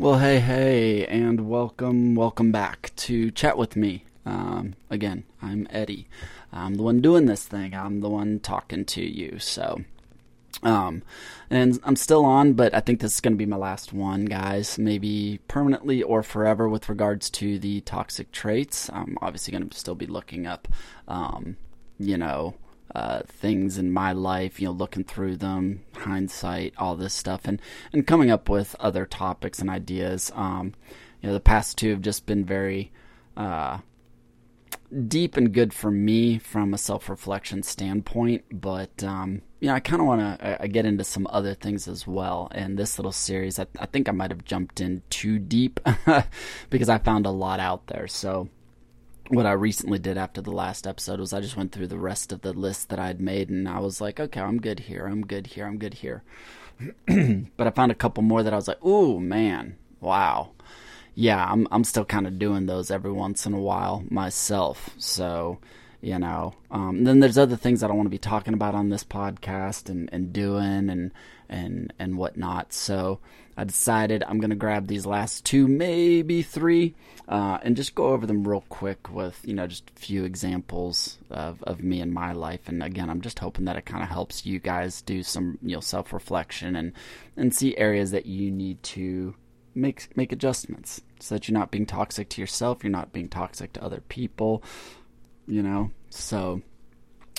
Well, hey, hey, and welcome, welcome back to Chat with Me. Um, again, I'm Eddie. I'm the one doing this thing. I'm the one talking to you. So, um, and I'm still on, but I think this is going to be my last one, guys. Maybe permanently or forever with regards to the toxic traits. I'm obviously going to still be looking up, um, you know, uh, things in my life, you know, looking through them, hindsight, all this stuff, and and coming up with other topics and ideas. Um, you know, the past two have just been very uh, deep and good for me from a self reflection standpoint, but um, you know, I kind of want to uh, get into some other things as well. And this little series, I, I think I might have jumped in too deep because I found a lot out there. So what I recently did after the last episode was I just went through the rest of the list that I'd made and I was like, okay, I'm good here, I'm good here, I'm good here. but I found a couple more that I was like, ooh, man, wow. Yeah, I'm I'm still kind of doing those every once in a while myself. So, you know, um, then there's other things I don't want to be talking about on this podcast and, and doing and and and whatnot. So I decided I'm gonna grab these last two, maybe three, uh, and just go over them real quick with you know just a few examples of, of me and my life. And again, I'm just hoping that it kind of helps you guys do some you know self reflection and and see areas that you need to make make adjustments so that you're not being toxic to yourself, you're not being toxic to other people, you know. So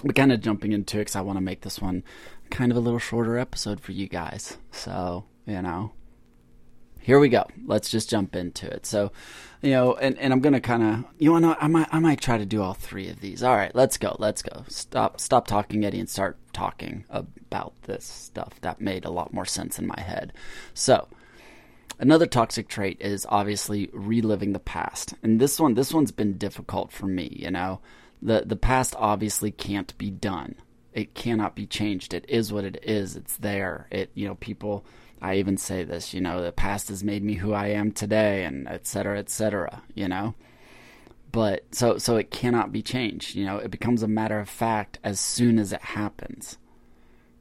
we're kind of jumping into it because I want to make this one kind of a little shorter episode for you guys. So you know, here we go. Let's just jump into it. So, you know, and, and I'm gonna kind of, you know, I might I might try to do all three of these. All right, let's go. Let's go. Stop stop talking, Eddie, and start talking about this stuff. That made a lot more sense in my head. So, another toxic trait is obviously reliving the past, and this one this one's been difficult for me. You know, the the past obviously can't be done. It cannot be changed. It is what it is. It's there. It you know people I even say this, you know, the past has made me who I am today, and et cetera, et cetera, you know. But so so it cannot be changed, you know. It becomes a matter of fact as soon as it happens,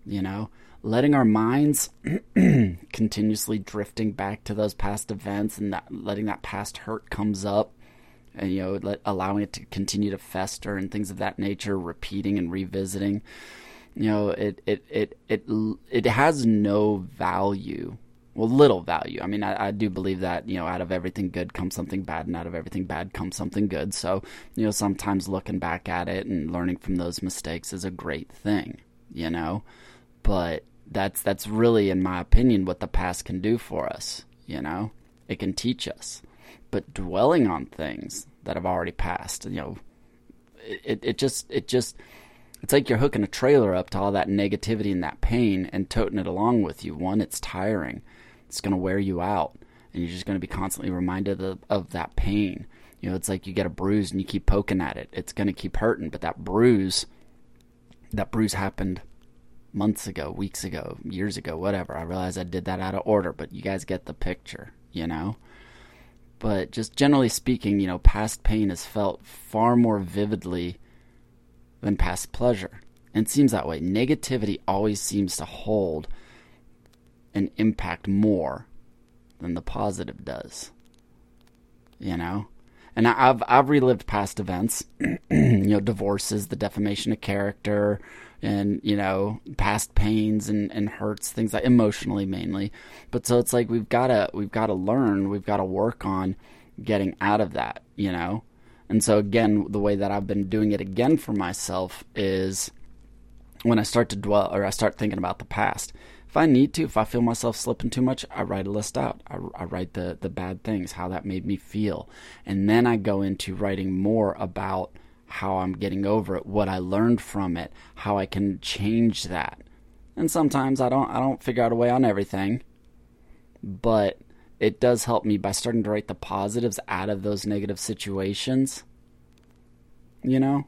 you know. Letting our minds continuously drifting back to those past events and that letting that past hurt comes up, and you know, let, allowing it to continue to fester and things of that nature, repeating and revisiting you know it it it it it has no value. Well little value. I mean I, I, do believe that you know out of everything good comes something bad and out of everything bad comes something good. So you know sometimes looking back at it and learning from those mistakes is a great thing you know? But that's that's really in my opinion what the past can do for us you know? It can teach us. But dwelling on things that have already passed you know it, it just it just it's like you're hooking a trailer up to all that negativity and that pain and toting it along with you. One, it's tiring. It's going to wear you out. And you're just going to be constantly reminded of, of that pain. You know, it's like you get a bruise and you keep poking at it. It's going to keep hurting. But that bruise, that bruise happened months ago, weeks ago, years ago, whatever. I realize I did that out of order, but you guys get the picture, you know? But just generally speaking, you know, past pain is felt far more vividly than past pleasure. And it seems that way. Negativity always seems to hold an impact more than the positive does. You know? And I've I've relived past events, you know, divorces, the defamation of character, and you know, past pains and, and hurts, things like emotionally mainly. But so it's like we've gotta we've gotta learn, we've gotta work on getting out of that, you know. And so, again, the way that I've been doing it again for myself is when I start to dwell or I start thinking about the past. If I need to, if I feel myself slipping too much, I write a list out. I, I write the, the bad things, how that made me feel. And then I go into writing more about how I'm getting over it, what I learned from it, how I can change that. And sometimes I don't I don't figure out a way on everything. But it does help me by starting to write the positives out of those negative situations. You know,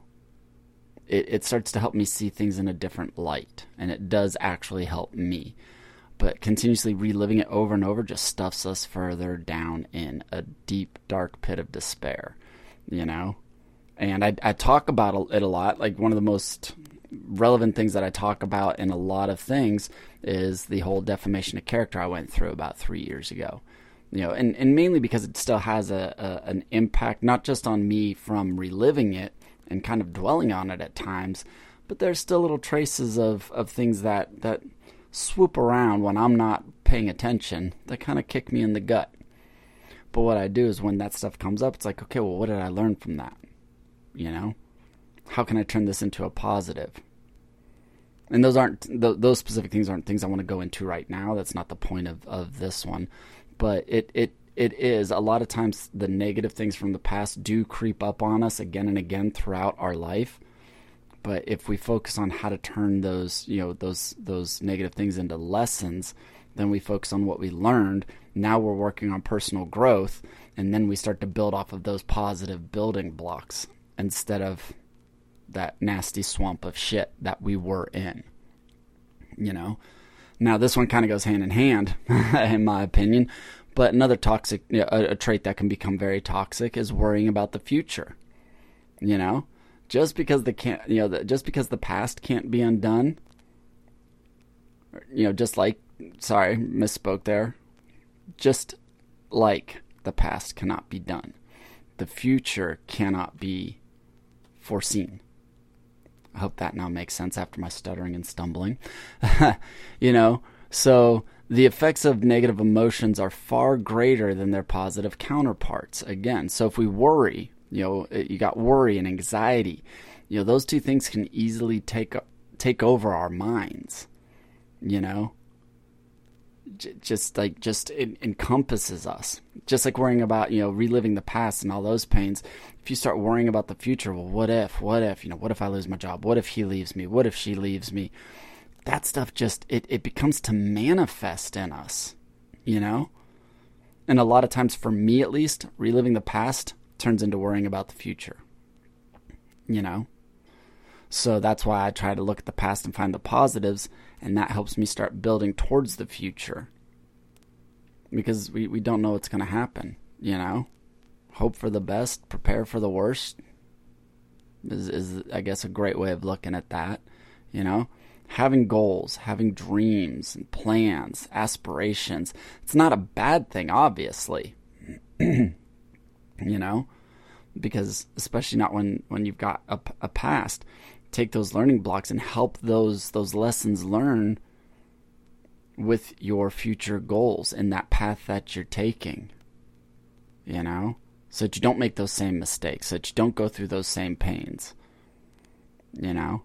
it, it starts to help me see things in a different light, and it does actually help me. But continuously reliving it over and over just stuffs us further down in a deep, dark pit of despair, you know? And I, I talk about it a lot. Like, one of the most relevant things that I talk about in a lot of things is the whole defamation of character I went through about three years ago you know, and, and mainly because it still has a, a an impact not just on me from reliving it and kind of dwelling on it at times, but there's still little traces of, of things that, that swoop around when I'm not paying attention that kind of kick me in the gut. But what I do is when that stuff comes up, it's like, okay, well, what did I learn from that? You know, how can I turn this into a positive? And those aren't th- those specific things aren't things I want to go into right now. That's not the point of, of this one but it it it is. A lot of times the negative things from the past do creep up on us again and again throughout our life. But if we focus on how to turn those you know those those negative things into lessons then we focus on what we learned. Now we're working on personal growth and then we start to build off of those positive building blocks instead of that nasty swamp of shit that we were in you know now, this one kind of goes hand in hand, in my opinion. But another toxic, a, a trait that can become very toxic is worrying about the future. You know, just because the can't, you know, the, just because the past can't be undone. You know, just like, sorry, misspoke there. Just like the past cannot be done, the future cannot be foreseen. I hope that now makes sense after my stuttering and stumbling. you know, so the effects of negative emotions are far greater than their positive counterparts. Again, so if we worry, you know, you got worry and anxiety, you know, those two things can easily take take over our minds. You know, just like just it encompasses us. Just like worrying about you know reliving the past and all those pains if you start worrying about the future well what if what if you know what if i lose my job? What if he leaves me? What if she leaves me? That stuff just it, it becomes to manifest in us you know? And a lot of times for me at least reliving the past turns into worrying about the future you know? So that's why i try to look at the past and find the positives and that helps me start building towards the future. Because we, we don't know what's going to happen you know? Hope for the best prepare for the worst is, is i guess a great way of looking at that you know? Having goals having dreams and plans aspirations it's not a bad thing obviously you know? Because especially not when when you've got a, a past take those learning blocks and help those those lessons learn with your future goals and that path that you're taking. You know? So that you don't make those same mistakes, so that you don't go through those same pains. You know?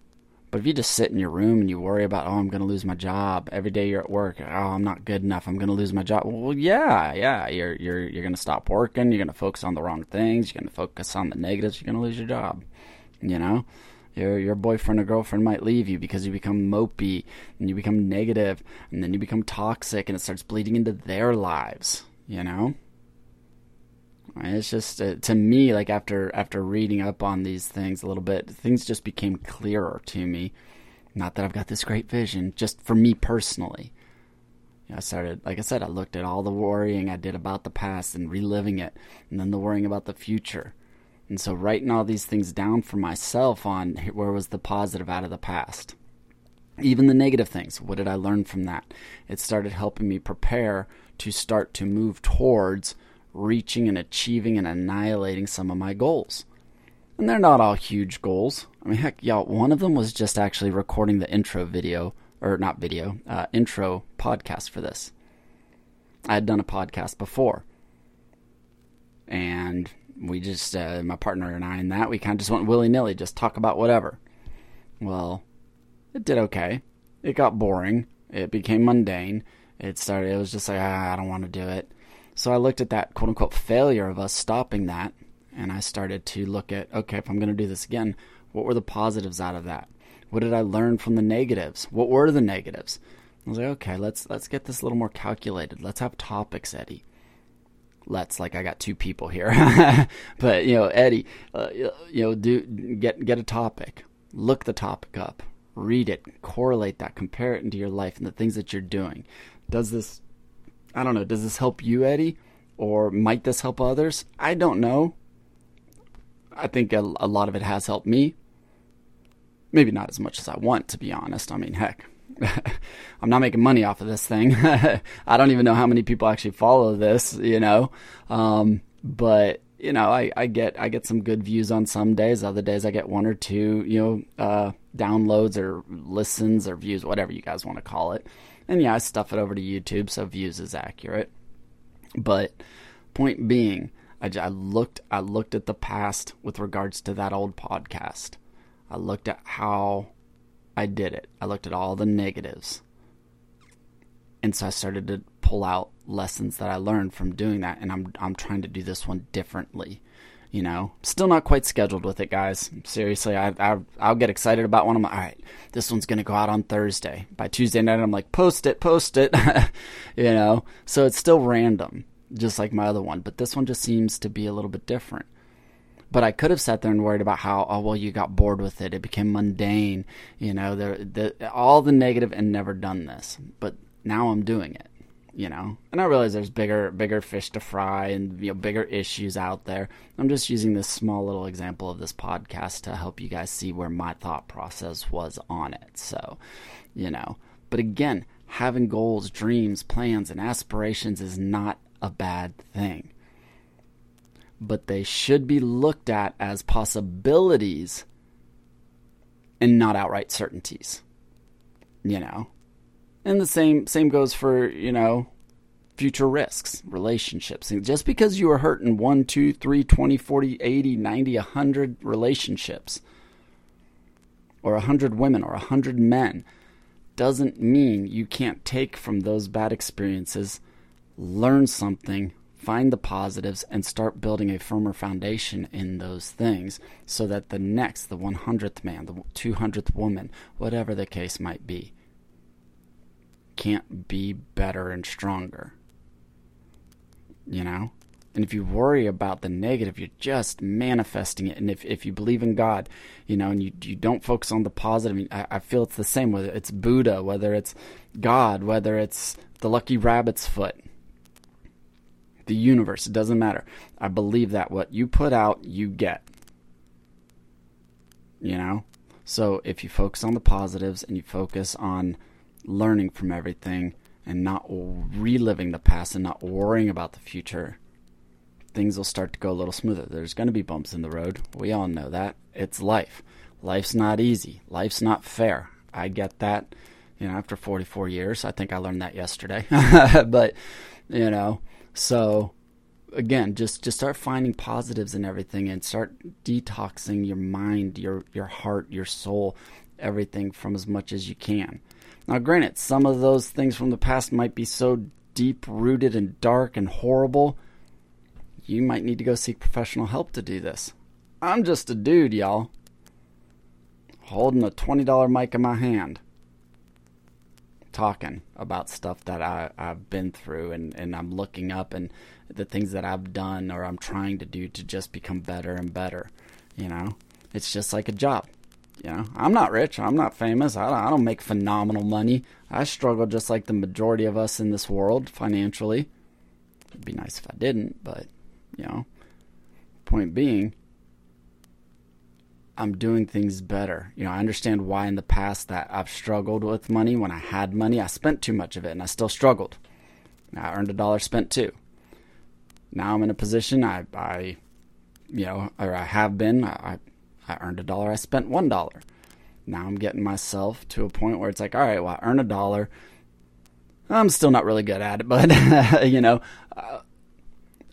But if you just sit in your room and you worry about, oh, I'm going to lose my job every day you're at work, oh, I'm not good enough, I'm going to lose my job. Well, yeah, yeah, you're you're you're going to stop working, you're going to focus on the wrong things, you're going to focus on the negatives, you're going to lose your job. You know? Your your boyfriend or girlfriend might leave you because you become mopey and you become negative and then you become toxic and it starts bleeding into their lives, you know? It's just uh, to me like after after reading up on these things a little bit, things just became clearer to me. Not that I've got this great vision, just for me personally. I started, like I said, I looked at all the worrying I did about the past and reliving it, and then the worrying about the future. And so writing all these things down for myself on where was the positive out of the past. Even the negative things, what did I learn from that? It started helping me prepare to start to move towards reaching and achieving and annihilating some of my goals. And they're not all huge goals. I mean, heck, y'all, one of them was just actually recording the intro video, or not video, uh, intro podcast for this. I had done a podcast before. And we just uh, my partner and I and that we kind of just went willy nilly, just talk about whatever. Well, it did okay. It got boring. It became mundane. It started. It was just like ah, I don't want to do it. So I looked at that quote unquote failure of us stopping that, and I started to look at okay, if I'm going to do this again, what were the positives out of that? What did I learn from the negatives? What were the negatives? I was like, okay, let's let's get this a little more calculated. Let's have topics, Eddie let's like I got two people here, but you know Eddie, uh, you know do get get a topic, look the topic up, read it, correlate that, compare it into your life and the things that you're doing. Does this, I don't know, does this help you, Eddie, or might this help others? I don't know. I think a, a lot of it has helped me. Maybe not as much as I want, to be honest. I mean, heck, I'm not making money off of this thing. I don't even know how many people actually follow this, you know. Um, but you know, I, I get I get some good views on some days. Other days I get one or two, you know, uh, downloads or listens or views, whatever you guys want to call it. And yeah, I stuff it over to YouTube, so views is accurate. But point being, I, I looked I looked at the past with regards to that old podcast. I looked at how I did it. I looked at all the negatives. And so I started to pull out lessons that I learned from doing that and I'm I'm trying to do this one differently. You know, still not quite scheduled with it, guys. Seriously, I, I I'll get excited about one. I'm like, all right, this one's gonna go out on Thursday. By Tuesday night, I'm like, post it, post it. you know, so it's still random just like my other one, but this one just seems to be a little bit different. But I could have sat there and worried about how, oh well, you got bored with it. It became mundane, you know, the, the all the negative, and never done this. But now I'm doing it, you know. And I realize there's bigger, bigger fish to fry, and you know, bigger issues out there. I'm just using this small little example of this podcast to help you guys see where my thought process was on it. So, you know. But again, having goals, dreams, plans, and aspirations is not a bad thing. But they should be looked at as possibilities and not outright certainties. You know? And the same same goes for, you know, future risks, relationships. Just because you are hurt in 1, 2, 3, 20, 40, 80, 90, 100 relationships, or 100 women, or 100 men, doesn't mean you can't take from those bad experiences learn something, find the positives, and start building a firmer foundation in those things so that the next, the 100th man, the 200th woman, whatever the case might be, can't be better and stronger. You know? And if you worry about the negative, you're just manifesting it. And if, if you believe in God, you know, and you, you don't focus on the positive, I, I feel it's the same, whether it's Buddha, whether it's God, whether it's the lucky rabbit's foot the universe. It doesn't matter. I believe that what you put out, you get. You know? So if you focus on the positives and you focus on learning from everything and not reliving the past and not worrying about the future, things will start to go a little smoother. There's going to be bumps in the road. We all know that. It's life. Life's not easy. Life's not fair. I get that. You know, after 44 years, I think I learned that yesterday. but, you know, so again, just just start finding positives in everything and start detoxing your mind, your your heart, your soul, everything from as much as you can. Now, granted, some of those things from the past might be so deep rooted and dark and horrible. You might need to go seek professional help to do this. I'm just a dude, y'all, holding a $20 mic in my hand talking about stuff that I, I've been through and, and I'm looking up and the things that I've done or I'm trying to do to just become better and better. You know, it's just like a job. You know, I'm not rich. I'm not famous. I don't, I don't make phenomenal money. I struggle just like the majority of us in this world financially. It'd be nice if I didn't, but, you know, point being, I'm doing things better. You know, I understand why in the past that I've struggled with money. When I had money, I spent too much of it and I still struggled. I earned a dollar, spent two. Now I'm in a position I, I you know, or I have been. I, I earned a dollar, I spent one dollar. Now I'm getting myself to a point where it's like, all right, well, I earn a dollar. I'm still not really good at it, but you know, uh,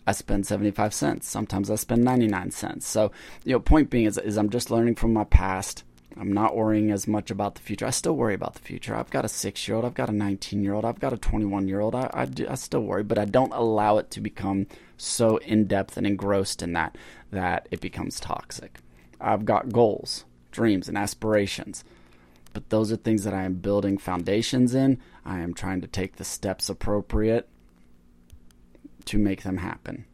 I spend 75 cents. Sometimes I spend 99 cents. So, you know, point being is, is I'm just learning from my past. I'm not worrying as much about the future. I still worry about the future. I've got a six year old, I've got a 19 year old, I've got a 21 year old. I, I, I still worry, but I don't allow it to become so in depth and engrossed in that that it becomes toxic. I've got goals, dreams, and aspirations, but those are things that I am building foundations in. I am trying to take the steps appropriate to make them happen.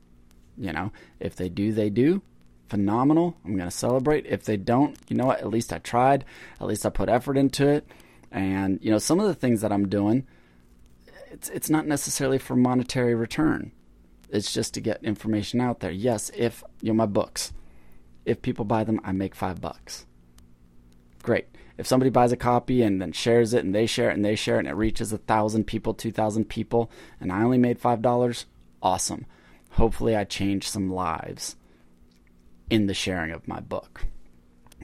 You know, if they do, they do. Phenomenal. I'm going to celebrate. If they don't, you know what? At least I tried. At least I put effort into it. And, you know, some of the things that I'm doing, it's, it's not necessarily for monetary return. It's just to get information out there. Yes, if, you know, my books, if people buy them, I make five bucks. Great. if somebody buys a copy and then shares it and they share it and they share it and it reaches a thousand people, two thousand people, and I only made five dollars, awesome. Hopefully, I change some lives in the sharing of my book.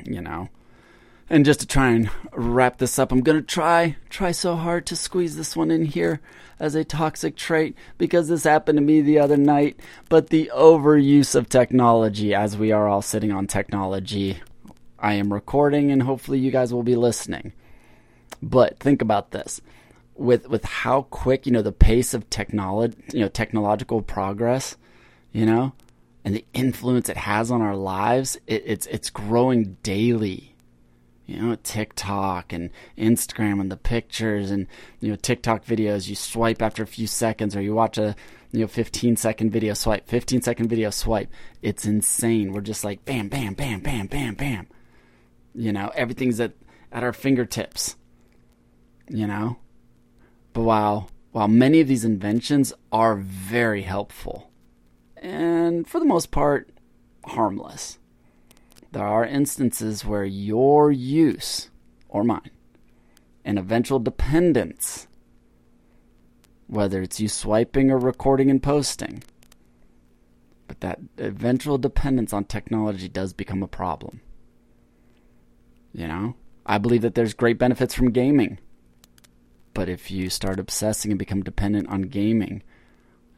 You know, and just to try and wrap this up, I'm gonna try try so hard to squeeze this one in here as a toxic trait because this happened to me the other night. But the overuse of technology, as we are all sitting on technology, I am recording and hopefully you guys will be listening. But think about this. With with how quick, you know, the pace of technology, you know, technological progress, you know, and the influence it has on our lives, it, it's it's growing daily you know, TikTok and Instagram and the pictures and, you know, TikTok videos, you swipe after a few seconds or you watch a, you know, 15 second video swipe, 15 second video swipe. It's insane. We're just like bam, bam, bam, bam, bam, bam. You know, everything's at, at our fingertips, you know? But while, while many of these inventions are very helpful and for the most part harmless, there are instances where your use, or mine, and eventual dependence, whether it's you swiping or recording and posting, but that eventual dependence on technology does become a problem. You know, I believe that there's great benefits from gaming. But if you start obsessing and become dependent on gaming,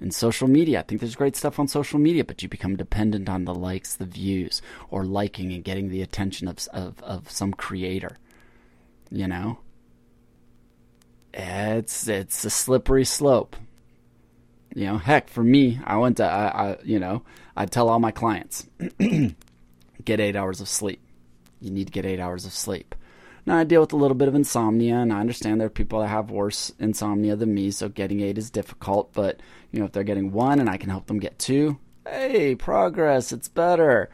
and social media. I think there's great stuff on social media, but you become dependent on the likes, the views, or liking and getting the attention of of, of some creator. You know, it's it's a slippery slope. You know, heck, for me, I went to I, I you know I tell all my clients get eight hours of sleep. You need to get eight hours of sleep. Now, I deal with a little bit of insomnia, and I understand there are people that have worse insomnia than me, so getting eight is difficult. But, you know, if they're getting one and I can help them get two, hey, progress, it's better.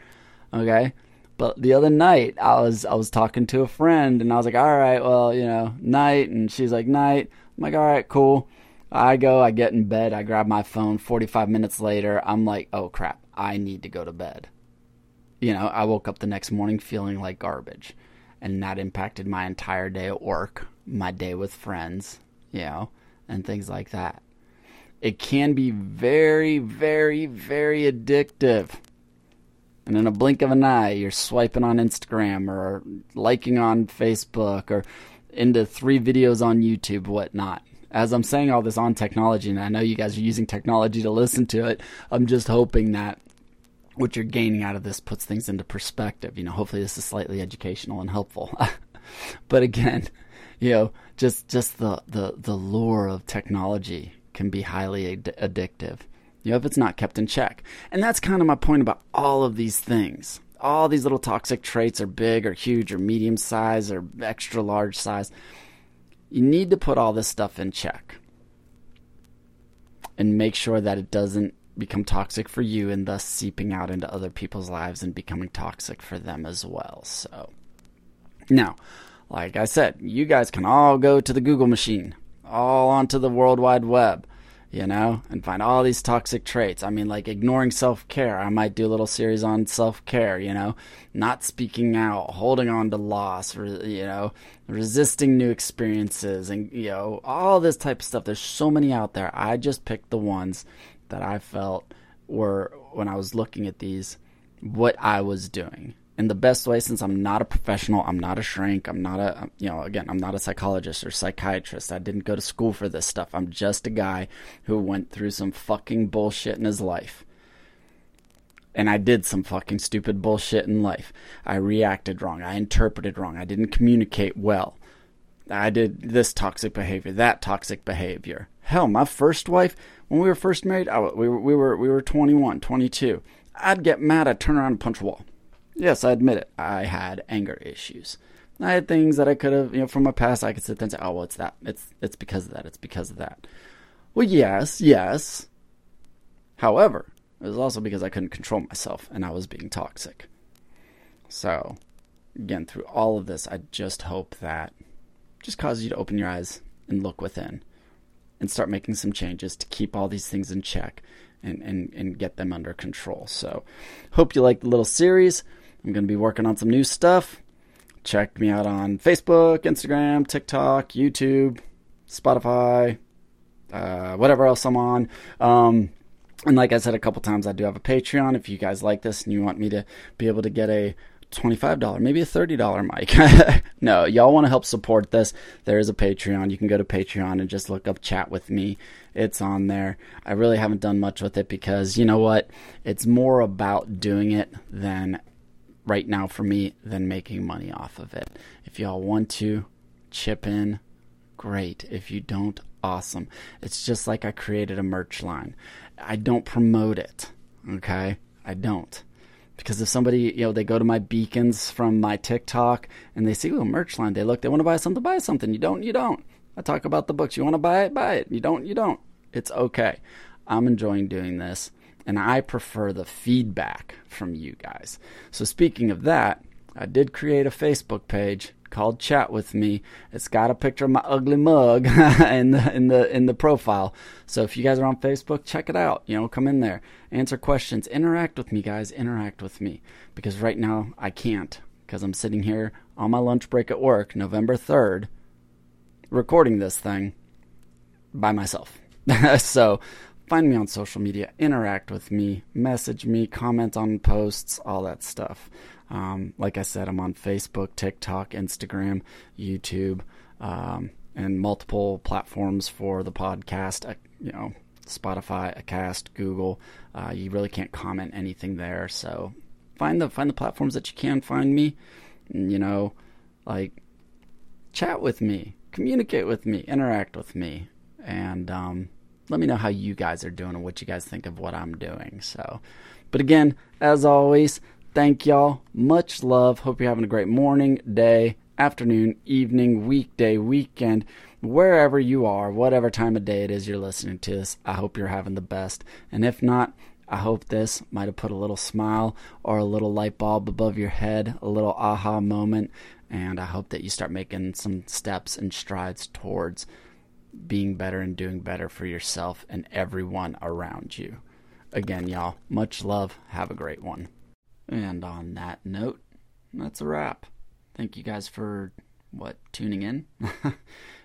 Okay? But the other night, I was I was talking to a friend, and I was like, all right, well, you know, night. And she's like, night. I'm like, all right, cool. I go, I get in bed, I grab my phone. 45 minutes later, I'm like, oh crap, I need to go to bed. You know, I woke up the next morning feeling like garbage and that impacted my entire day at work, my day with friends, you know, and things like that. It can be very, very, very addictive. And in a blink of an eye, you're swiping on Instagram or liking on Facebook or into three videos on YouTube, whatnot. As I'm saying all this on technology, and I know you guys are using technology to listen to it, I'm just hoping that what you're gaining out of this puts things into perspective. You know, hopefully this is slightly educational and helpful. but again, you know, just just the the the lure of technology can be highly ad- addictive. You know, if it's not kept in check. And that's kind of my point about all of these things. All these little toxic traits are big or huge or medium size or extra large size. You need to put all this stuff in check and make sure that it doesn't become toxic for you and thus seeping out into other people's lives and becoming toxic for them as well. So, now, like I said, you guys can all go to the Google machine, all onto the World Wide Web, you know, and find all these toxic traits. I mean, like ignoring self care. I might do a little series on self care, you know, not speaking out, holding on to loss, you know, resisting new experiences, and, you know, all this type of stuff. There's so many out there. I just picked the ones that I felt were when I was looking at these what I was doing in the best way since I'm not a professional, I'm not a shrink, I'm not a you know, again, I'm not a psychologist or psychiatrist. I didn't go to school for this stuff. I'm just a guy who went through some fucking bullshit in his life. And I did some fucking stupid bullshit in life. I reacted wrong. I interpreted wrong. I didn't communicate well. I did this toxic behavior, that toxic behavior. Hell, my first wife, when we were first married, I, we, were, we, were, we were 21, 22. I'd get mad, I'd turn around and punch a wall. Yes, I admit it. I had anger issues. I had things that I could have, you know, from my past, I could sit there and say, oh, well, it's that. It's, it's because of that. It's because of that. Well, yes, yes. However, it was also because I couldn't control myself and I was being toxic. So, again, through all of this, I just hope that just causes you to open your eyes and look within and start making some changes to keep all these things in check and, and, and get them under control. So, hope you like the little series. I'm going to be working on some new stuff. check me out on Facebook, Instagram, TikTok, YouTube, Spotify, uh, whatever else I'm on. Um, and like I said a couple times, I do have a Patreon. If you guys like this and you want me to be able to get a $25, maybe a $30 mic. no, y'all want to help support this. There is a Patreon. You can go to Patreon and just look up chat with me. It's on there. I really haven't done much with it because you know what? It's more about doing it than right now for me than making money off of it. If y'all want to chip in, great. If you don't, awesome. It's just like I created a merch line. I don't promote it. Okay? I don't. Because if somebody, you know, they go to my beacons from my TikTok and they see, oh, merch line, they look, they want to buy something, buy something. You don't, you don't. I talk about the books. You want to buy it, buy it. You don't, you don't. It's okay. I'm enjoying doing this and I prefer the feedback from you guys. So, speaking of that, I did create a Facebook page called Chat with Me. It's got a picture of my ugly mug in the in the in the profile. So if you guys are on Facebook, check it out. You know, come in there, answer questions, interact with me, guys. Interact with me because right now I can't because I'm sitting here on my lunch break at work, November third, recording this thing by myself. so find me on social media, interact with me, message me, comment on posts, all that stuff. Um, like I said, I'm on Facebook, TikTok, Instagram, YouTube, um, and multiple platforms for the podcast. Uh, you know, Spotify, Acast, Google. Uh, you really can't comment anything there. So find the find the platforms that you can find me. You know, like chat with me, communicate with me, interact with me, and um, let me know how you guys are doing and what you guys think of what I'm doing. So, but again, as always, Thank y'all. Much love. Hope you're having a great morning, day, afternoon, evening, weekday, weekend, wherever you are, whatever time of day it is you're listening to this. I hope you're having the best. And if not, I hope this might have put a little smile or a little light bulb above your head, a little aha moment. And I hope that you start making some steps and strides towards being better and doing better for yourself and everyone around you. Again, y'all, much love. Have a great one. And on that note, that's a wrap. Thank you guys for what tuning in.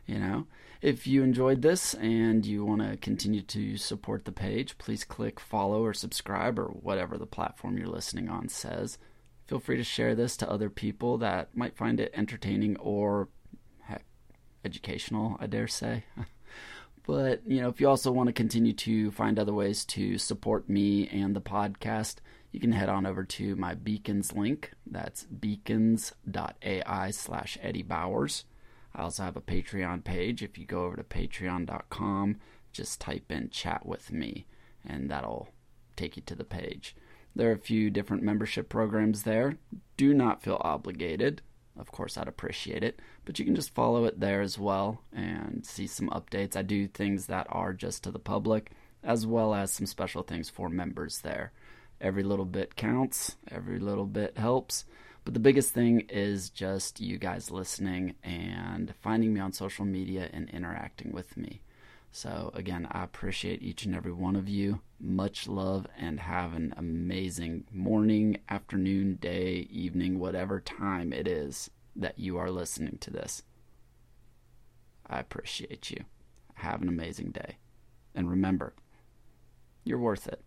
you know, if you enjoyed this and you want to continue to support the page, please click follow or subscribe or whatever the platform you're listening on says. Feel free to share this to other people that might find it entertaining or heck, educational, I dare say. but, you know, if you also want to continue to find other ways to support me and the podcast, you can head on over to my Beacons link. That's beacons.ai slash Eddie Bowers. I also have a Patreon page. If you go over to patreon.com, just type in chat with me, and that'll take you to the page. There are a few different membership programs there. Do not feel obligated. Of course, I'd appreciate it, but you can just follow it there as well and see some updates. I do things that are just to the public, as well as some special things for members there. Every little bit counts, every little bit helps. But the biggest thing is just you guys listening and finding me on social media and interacting with me. So, again, I appreciate each and every one of you. Much love and have an amazing morning, afternoon, day, evening, whatever time it is that you are listening to this. I appreciate you. Have an amazing day. And remember, you're worth it.